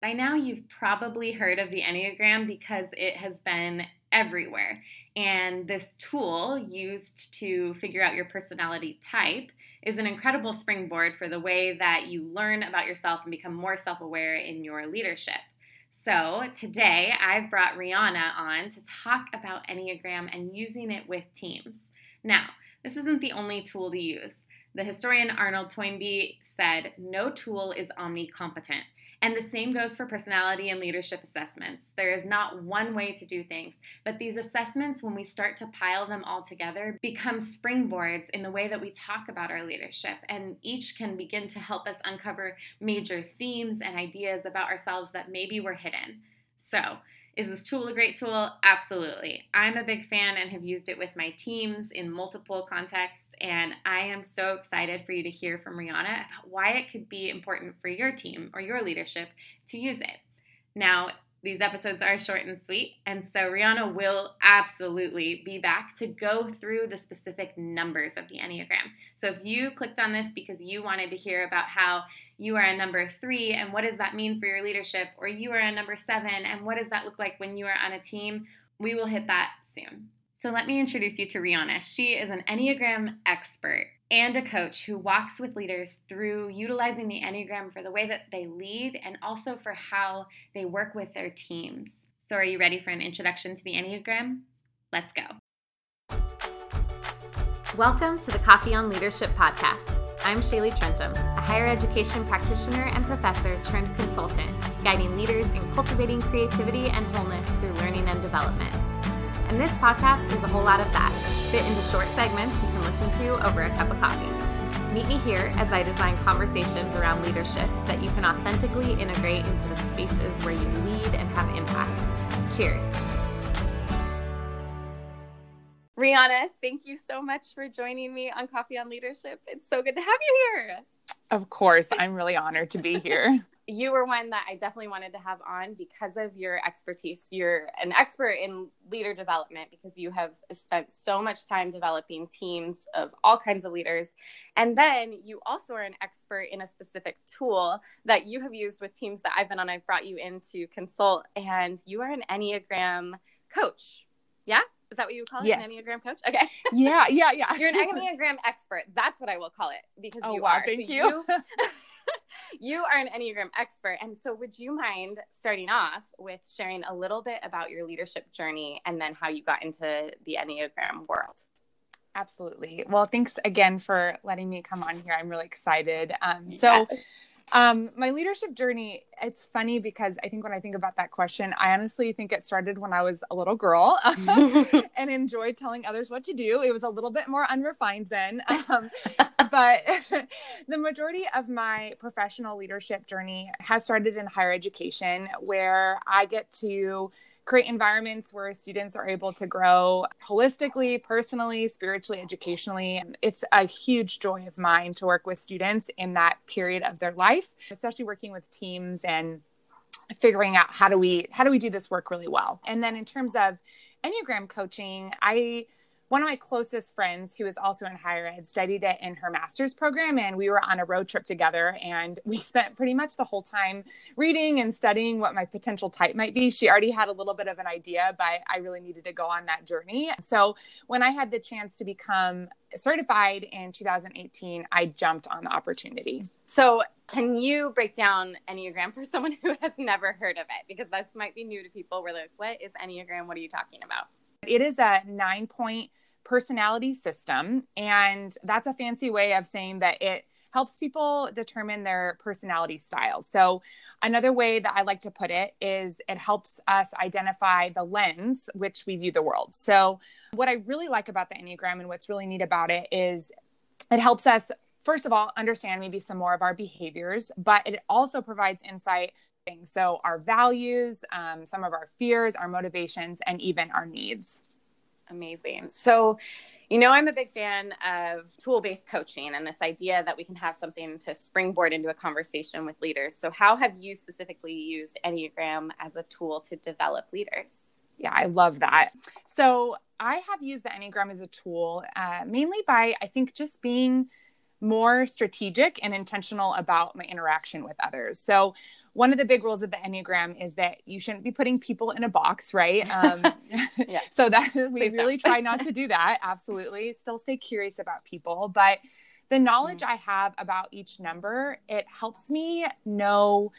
By now, you've probably heard of the Enneagram because it has been everywhere. And this tool used to figure out your personality type is an incredible springboard for the way that you learn about yourself and become more self aware in your leadership. So, today I've brought Rihanna on to talk about Enneagram and using it with teams. Now, this isn't the only tool to use. The historian Arnold Toynbee said, No tool is omnicompetent. And the same goes for personality and leadership assessments. There is not one way to do things, but these assessments, when we start to pile them all together, become springboards in the way that we talk about our leadership. And each can begin to help us uncover major themes and ideas about ourselves that maybe were hidden. So, is this tool a great tool? Absolutely. I'm a big fan and have used it with my teams in multiple contexts, and I am so excited for you to hear from Rihanna about why it could be important for your team or your leadership to use it. Now, these episodes are short and sweet, and so Rihanna will absolutely be back to go through the specific numbers of the Enneagram. So if you clicked on this because you wanted to hear about how you are a number three and what does that mean for your leadership, or you are a number seven and what does that look like when you are on a team, we will hit that soon. So let me introduce you to Rihanna. She is an Enneagram expert and a coach who walks with leaders through utilizing the Enneagram for the way that they lead and also for how they work with their teams. So, are you ready for an introduction to the Enneagram? Let's go. Welcome to the Coffee on Leadership podcast. I'm Shaylee Trentum, a higher education practitioner and professor turned consultant, guiding leaders in cultivating creativity and wholeness through learning and development. And this podcast is a whole lot of that, fit into short segments you can listen to over a cup of coffee. Meet me here as I design conversations around leadership that you can authentically integrate into the spaces where you lead and have impact. Cheers. Rihanna, thank you so much for joining me on Coffee on Leadership. It's so good to have you here. Of course, I'm really honored to be here. you were one that I definitely wanted to have on because of your expertise. You're an expert in leader development because you have spent so much time developing teams of all kinds of leaders. And then you also are an expert in a specific tool that you have used with teams that I've been on. I've brought you in to consult, and you are an Enneagram coach. Yeah? Is that what you would call it? Yes. An Enneagram coach? Okay. Yeah, yeah, yeah. You're an Enneagram expert. That's what I will call it because oh, you wow, are. Thank so you. you you are an Enneagram expert. And so, would you mind starting off with sharing a little bit about your leadership journey and then how you got into the Enneagram world? Absolutely. Well, thanks again for letting me come on here. I'm really excited. Um, so, yes. Um, my leadership journey, it's funny because I think when I think about that question, I honestly think it started when I was a little girl and enjoyed telling others what to do. It was a little bit more unrefined then. Um, but the majority of my professional leadership journey has started in higher education, where I get to create environments where students are able to grow holistically, personally, spiritually, educationally. It's a huge joy of mine to work with students in that period of their life, especially working with teams and figuring out how do we how do we do this work really well. And then in terms of Enneagram coaching, I one of my closest friends who is also in higher ed studied it in her master's program and we were on a road trip together and we spent pretty much the whole time reading and studying what my potential type might be. She already had a little bit of an idea but i really needed to go on that journey. So when i had the chance to become certified in 2018 i jumped on the opportunity. So can you break down enneagram for someone who has never heard of it? Because this might be new to people. We're like what is enneagram? What are you talking about it is a nine point personality system. And that's a fancy way of saying that it helps people determine their personality styles. So, another way that I like to put it is it helps us identify the lens which we view the world. So, what I really like about the Enneagram and what's really neat about it is it helps us, first of all, understand maybe some more of our behaviors, but it also provides insight. So, our values, um, some of our fears, our motivations, and even our needs. Amazing. So, you know, I'm a big fan of tool based coaching and this idea that we can have something to springboard into a conversation with leaders. So, how have you specifically used Enneagram as a tool to develop leaders? Yeah, I love that. So, I have used the Enneagram as a tool uh, mainly by, I think, just being more strategic and intentional about my interaction with others. So, one of the big rules of the Enneagram is that you shouldn't be putting people in a box, right? Um, yeah. so that we Please really don't. try not to do that. Absolutely. Still stay curious about people. But the knowledge mm. I have about each number, it helps me know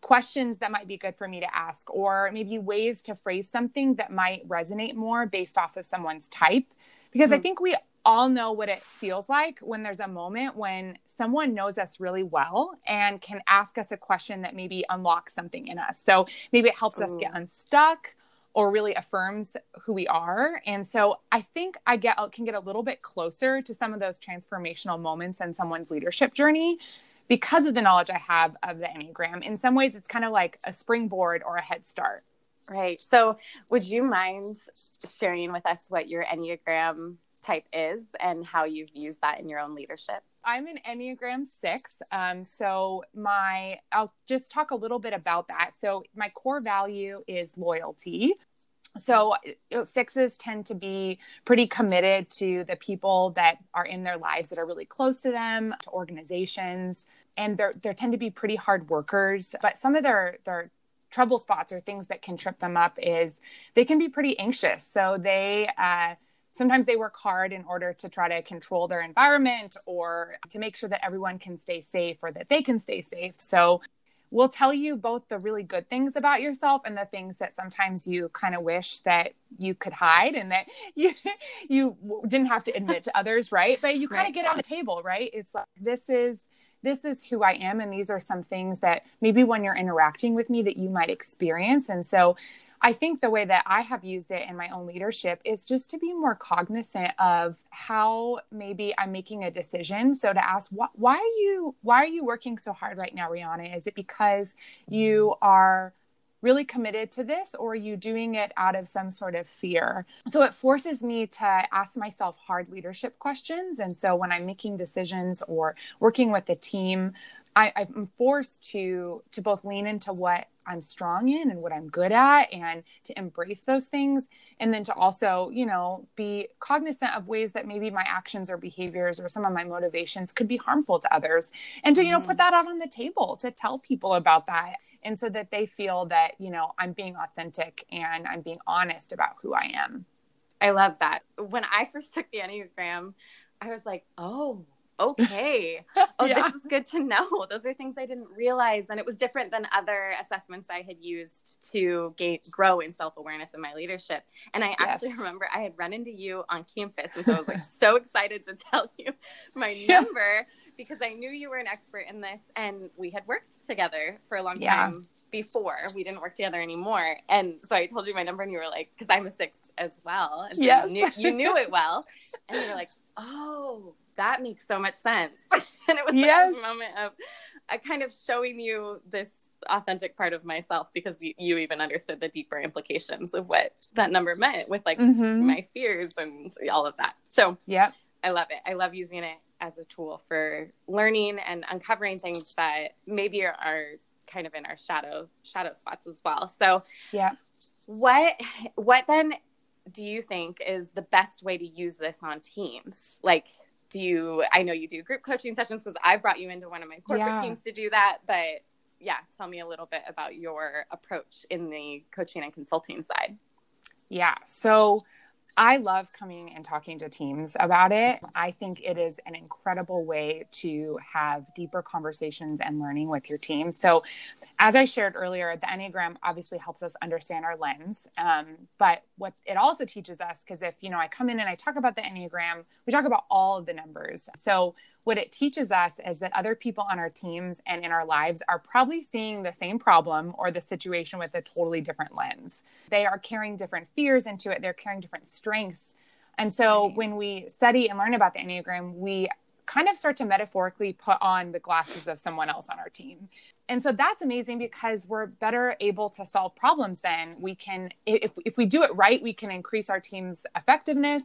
questions that might be good for me to ask, or maybe ways to phrase something that might resonate more based off of someone's type. Because mm. I think we all know what it feels like when there's a moment when someone knows us really well and can ask us a question that maybe unlocks something in us. So maybe it helps Ooh. us get unstuck or really affirms who we are. And so I think I get can get a little bit closer to some of those transformational moments in someone's leadership journey because of the knowledge I have of the Enneagram. In some ways it's kind of like a springboard or a head start. Right. So would you mind sharing with us what your Enneagram type is and how you've used that in your own leadership. I'm an Enneagram six. Um, so my, I'll just talk a little bit about that. So my core value is loyalty. So sixes tend to be pretty committed to the people that are in their lives that are really close to them, to organizations, and they're they tend to be pretty hard workers. But some of their their trouble spots or things that can trip them up is they can be pretty anxious. So they uh, sometimes they work hard in order to try to control their environment or to make sure that everyone can stay safe or that they can stay safe. So we'll tell you both the really good things about yourself and the things that sometimes you kind of wish that you could hide and that you you didn't have to admit to others, right? But you kind right. of get on the table, right? It's like this is this is who I am and these are some things that maybe when you're interacting with me that you might experience. And so I think the way that I have used it in my own leadership is just to be more cognizant of how maybe I'm making a decision. So to ask, why, why are you why are you working so hard right now, Rihanna? Is it because you mm-hmm. are really committed to this or are you doing it out of some sort of fear so it forces me to ask myself hard leadership questions and so when i'm making decisions or working with the team I, i'm forced to to both lean into what I'm strong in and what I'm good at and to embrace those things and then to also, you know, be cognizant of ways that maybe my actions or behaviors or some of my motivations could be harmful to others and to, you know, put mm-hmm. that out on the table to tell people about that and so that they feel that, you know, I'm being authentic and I'm being honest about who I am. I love that. When I first took the Enneagram, I was like, "Oh, okay. Oh, yeah. this is good to know. Those are things I didn't realize. And it was different than other assessments I had used to gain, grow in self awareness in my leadership. And I actually remember I had run into you on campus. And so I was like so excited to tell you my number because I knew you were an expert in this. And we had worked together for a long yeah. time before. We didn't work together anymore. And so I told you my number, and you were like, because I'm a six as well. And so yes. you, knew, you knew it well. And you were like, oh, that makes so much sense. and it was yes. a moment of uh, kind of showing you this authentic part of myself because you, you, even understood the deeper implications of what that number meant with like mm-hmm. my fears and all of that. So yeah, I love it. I love using it as a tool for learning and uncovering things that maybe are, are kind of in our shadow shadow spots as well. So yeah, what what then do you think is the best way to use this on teams? Like do you i know you do group coaching sessions because i brought you into one of my corporate yeah. teams to do that but yeah tell me a little bit about your approach in the coaching and consulting side yeah so I love coming and talking to teams about it. I think it is an incredible way to have deeper conversations and learning with your team. So, as I shared earlier, the Enneagram obviously helps us understand our lens. Um, but what it also teaches us, because if you know I come in and I talk about the Enneagram, we talk about all of the numbers. So what it teaches us is that other people on our teams and in our lives are probably seeing the same problem or the situation with a totally different lens. They are carrying different fears into it, they're carrying different strengths. And so right. when we study and learn about the Enneagram, we kind of start to metaphorically put on the glasses of someone else on our team. And so that's amazing because we're better able to solve problems then. We can, if, if we do it right, we can increase our team's effectiveness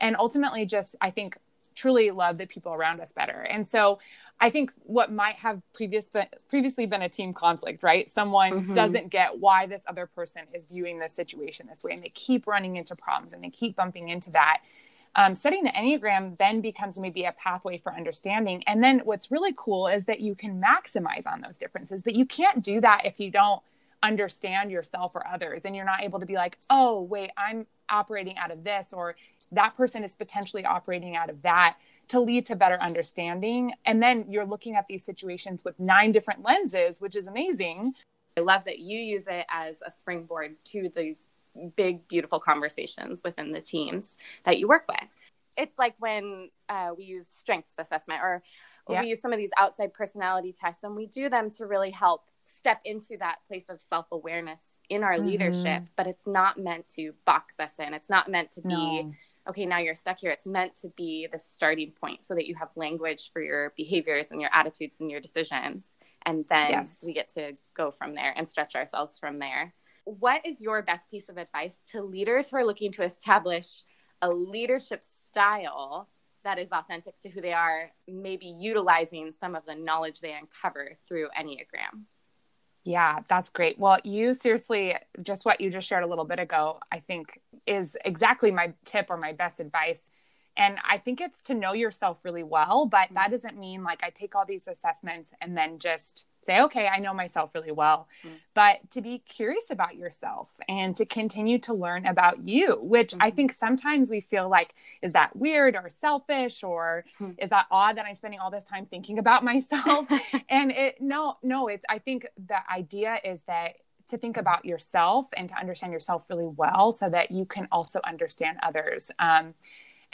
and ultimately just, I think, truly love the people around us better. And so I think what might have previous been, previously been a team conflict, right? Someone mm-hmm. doesn't get why this other person is viewing the situation this way, and they keep running into problems and they keep bumping into that. um, studying the Enneagram then becomes maybe a pathway for understanding. And then what's really cool is that you can maximize on those differences, but you can't do that if you don't understand yourself or others and you're not able to be like, oh, wait, I'm operating out of this, or that person is potentially operating out of that to lead to better understanding. And then you're looking at these situations with nine different lenses, which is amazing. I love that you use it as a springboard to these big, beautiful conversations within the teams that you work with. It's like when uh, we use strengths assessment or, yeah. we use some of these outside personality tests and we do them to really help step into that place of self awareness in our mm-hmm. leadership, but it's not meant to box us in. It's not meant to be, no. Okay, now you're stuck here. It's meant to be the starting point so that you have language for your behaviors and your attitudes and your decisions. And then yes. we get to go from there and stretch ourselves from there what is your best piece of advice to leaders who are looking to establish a leadership style that is authentic to who they are, maybe utilizing some of the knowledge they uncover through Enneagram? Yeah, that's great. Well, you seriously, just what you just shared a little bit ago, I think is exactly my tip or my best advice and I think it's to know yourself really well, but that mm-hmm. doesn't mean like I take all these assessments and then just say, okay, I know myself really well. Mm-hmm. But to be curious about yourself and to continue to learn about you, which mm-hmm. I think sometimes we feel like, is that weird or selfish or mm-hmm. is that odd that I'm spending all this time thinking about myself? and it, no, no, it's, I think the idea is that to think about yourself and to understand yourself really well so that you can also understand others. Um,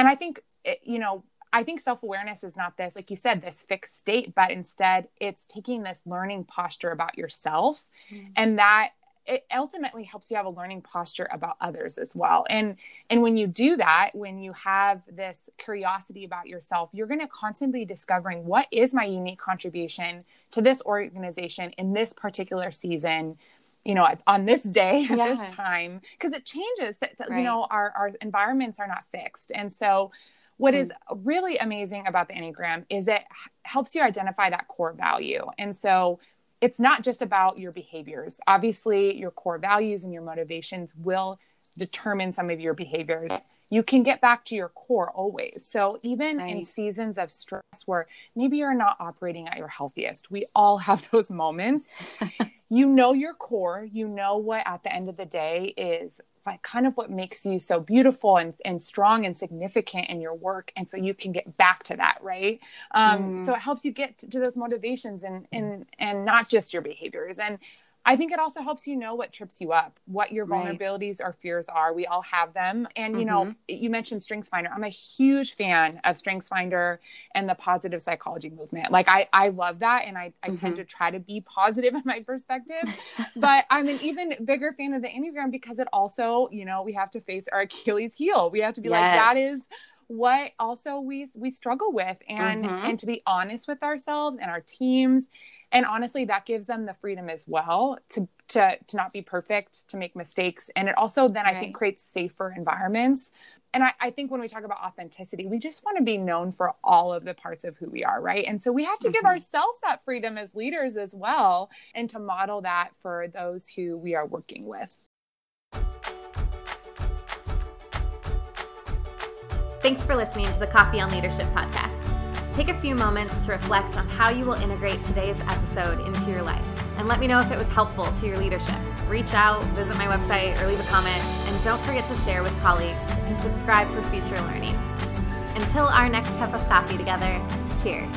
and I think, you know, I think self awareness is not this, like you said, this fixed state, but instead it's taking this learning posture about yourself. Mm-hmm. And that it ultimately helps you have a learning posture about others as well and and when you do that when you have this curiosity about yourself you're going to constantly discovering what is my unique contribution to this organization in this particular season you know on this day at yeah. this time because it changes that right. you know our our environments are not fixed and so what is hmm. really amazing about the enneagram is it helps you identify that core value and so it's not just about your behaviors obviously your core values and your motivations will determine some of your behaviors you can get back to your core always. So even right. in seasons of stress where maybe you're not operating at your healthiest, we all have those moments. you know your core, you know what at the end of the day is like kind of what makes you so beautiful and, and strong and significant in your work. And so you can get back to that, right? Um, mm. So it helps you get to, to those motivations and, and, and not just your behaviors. And I think it also helps you know what trips you up, what your vulnerabilities right. or fears are. We all have them. And, you mm-hmm. know, you mentioned StrengthsFinder. I'm a huge fan of StrengthsFinder and the positive psychology movement. Like, I, I love that. And I, I mm-hmm. tend to try to be positive in my perspective. but I'm an even bigger fan of the Enneagram because it also, you know, we have to face our Achilles heel. We have to be yes. like, that is what also we we struggle with and mm-hmm. and to be honest with ourselves and our teams and honestly that gives them the freedom as well to to to not be perfect to make mistakes. And it also then right. i think creates safer environments. And I, I, think when we talk about authenticity we just want to be known for all of the parts of who we are right? And so we have to mm-hmm. give ourselves that freedom as leaders as well and to model that for those who we are working with. Thanks for listening to the coffee on leadership podcast Take a few moments to reflect on how you will integrate today's episode into your life and let me know if it was helpful to your leadership. Reach out, visit my website, or leave a comment, and don't forget to share with colleagues and subscribe for future learning. Until our next cup of coffee together, cheers.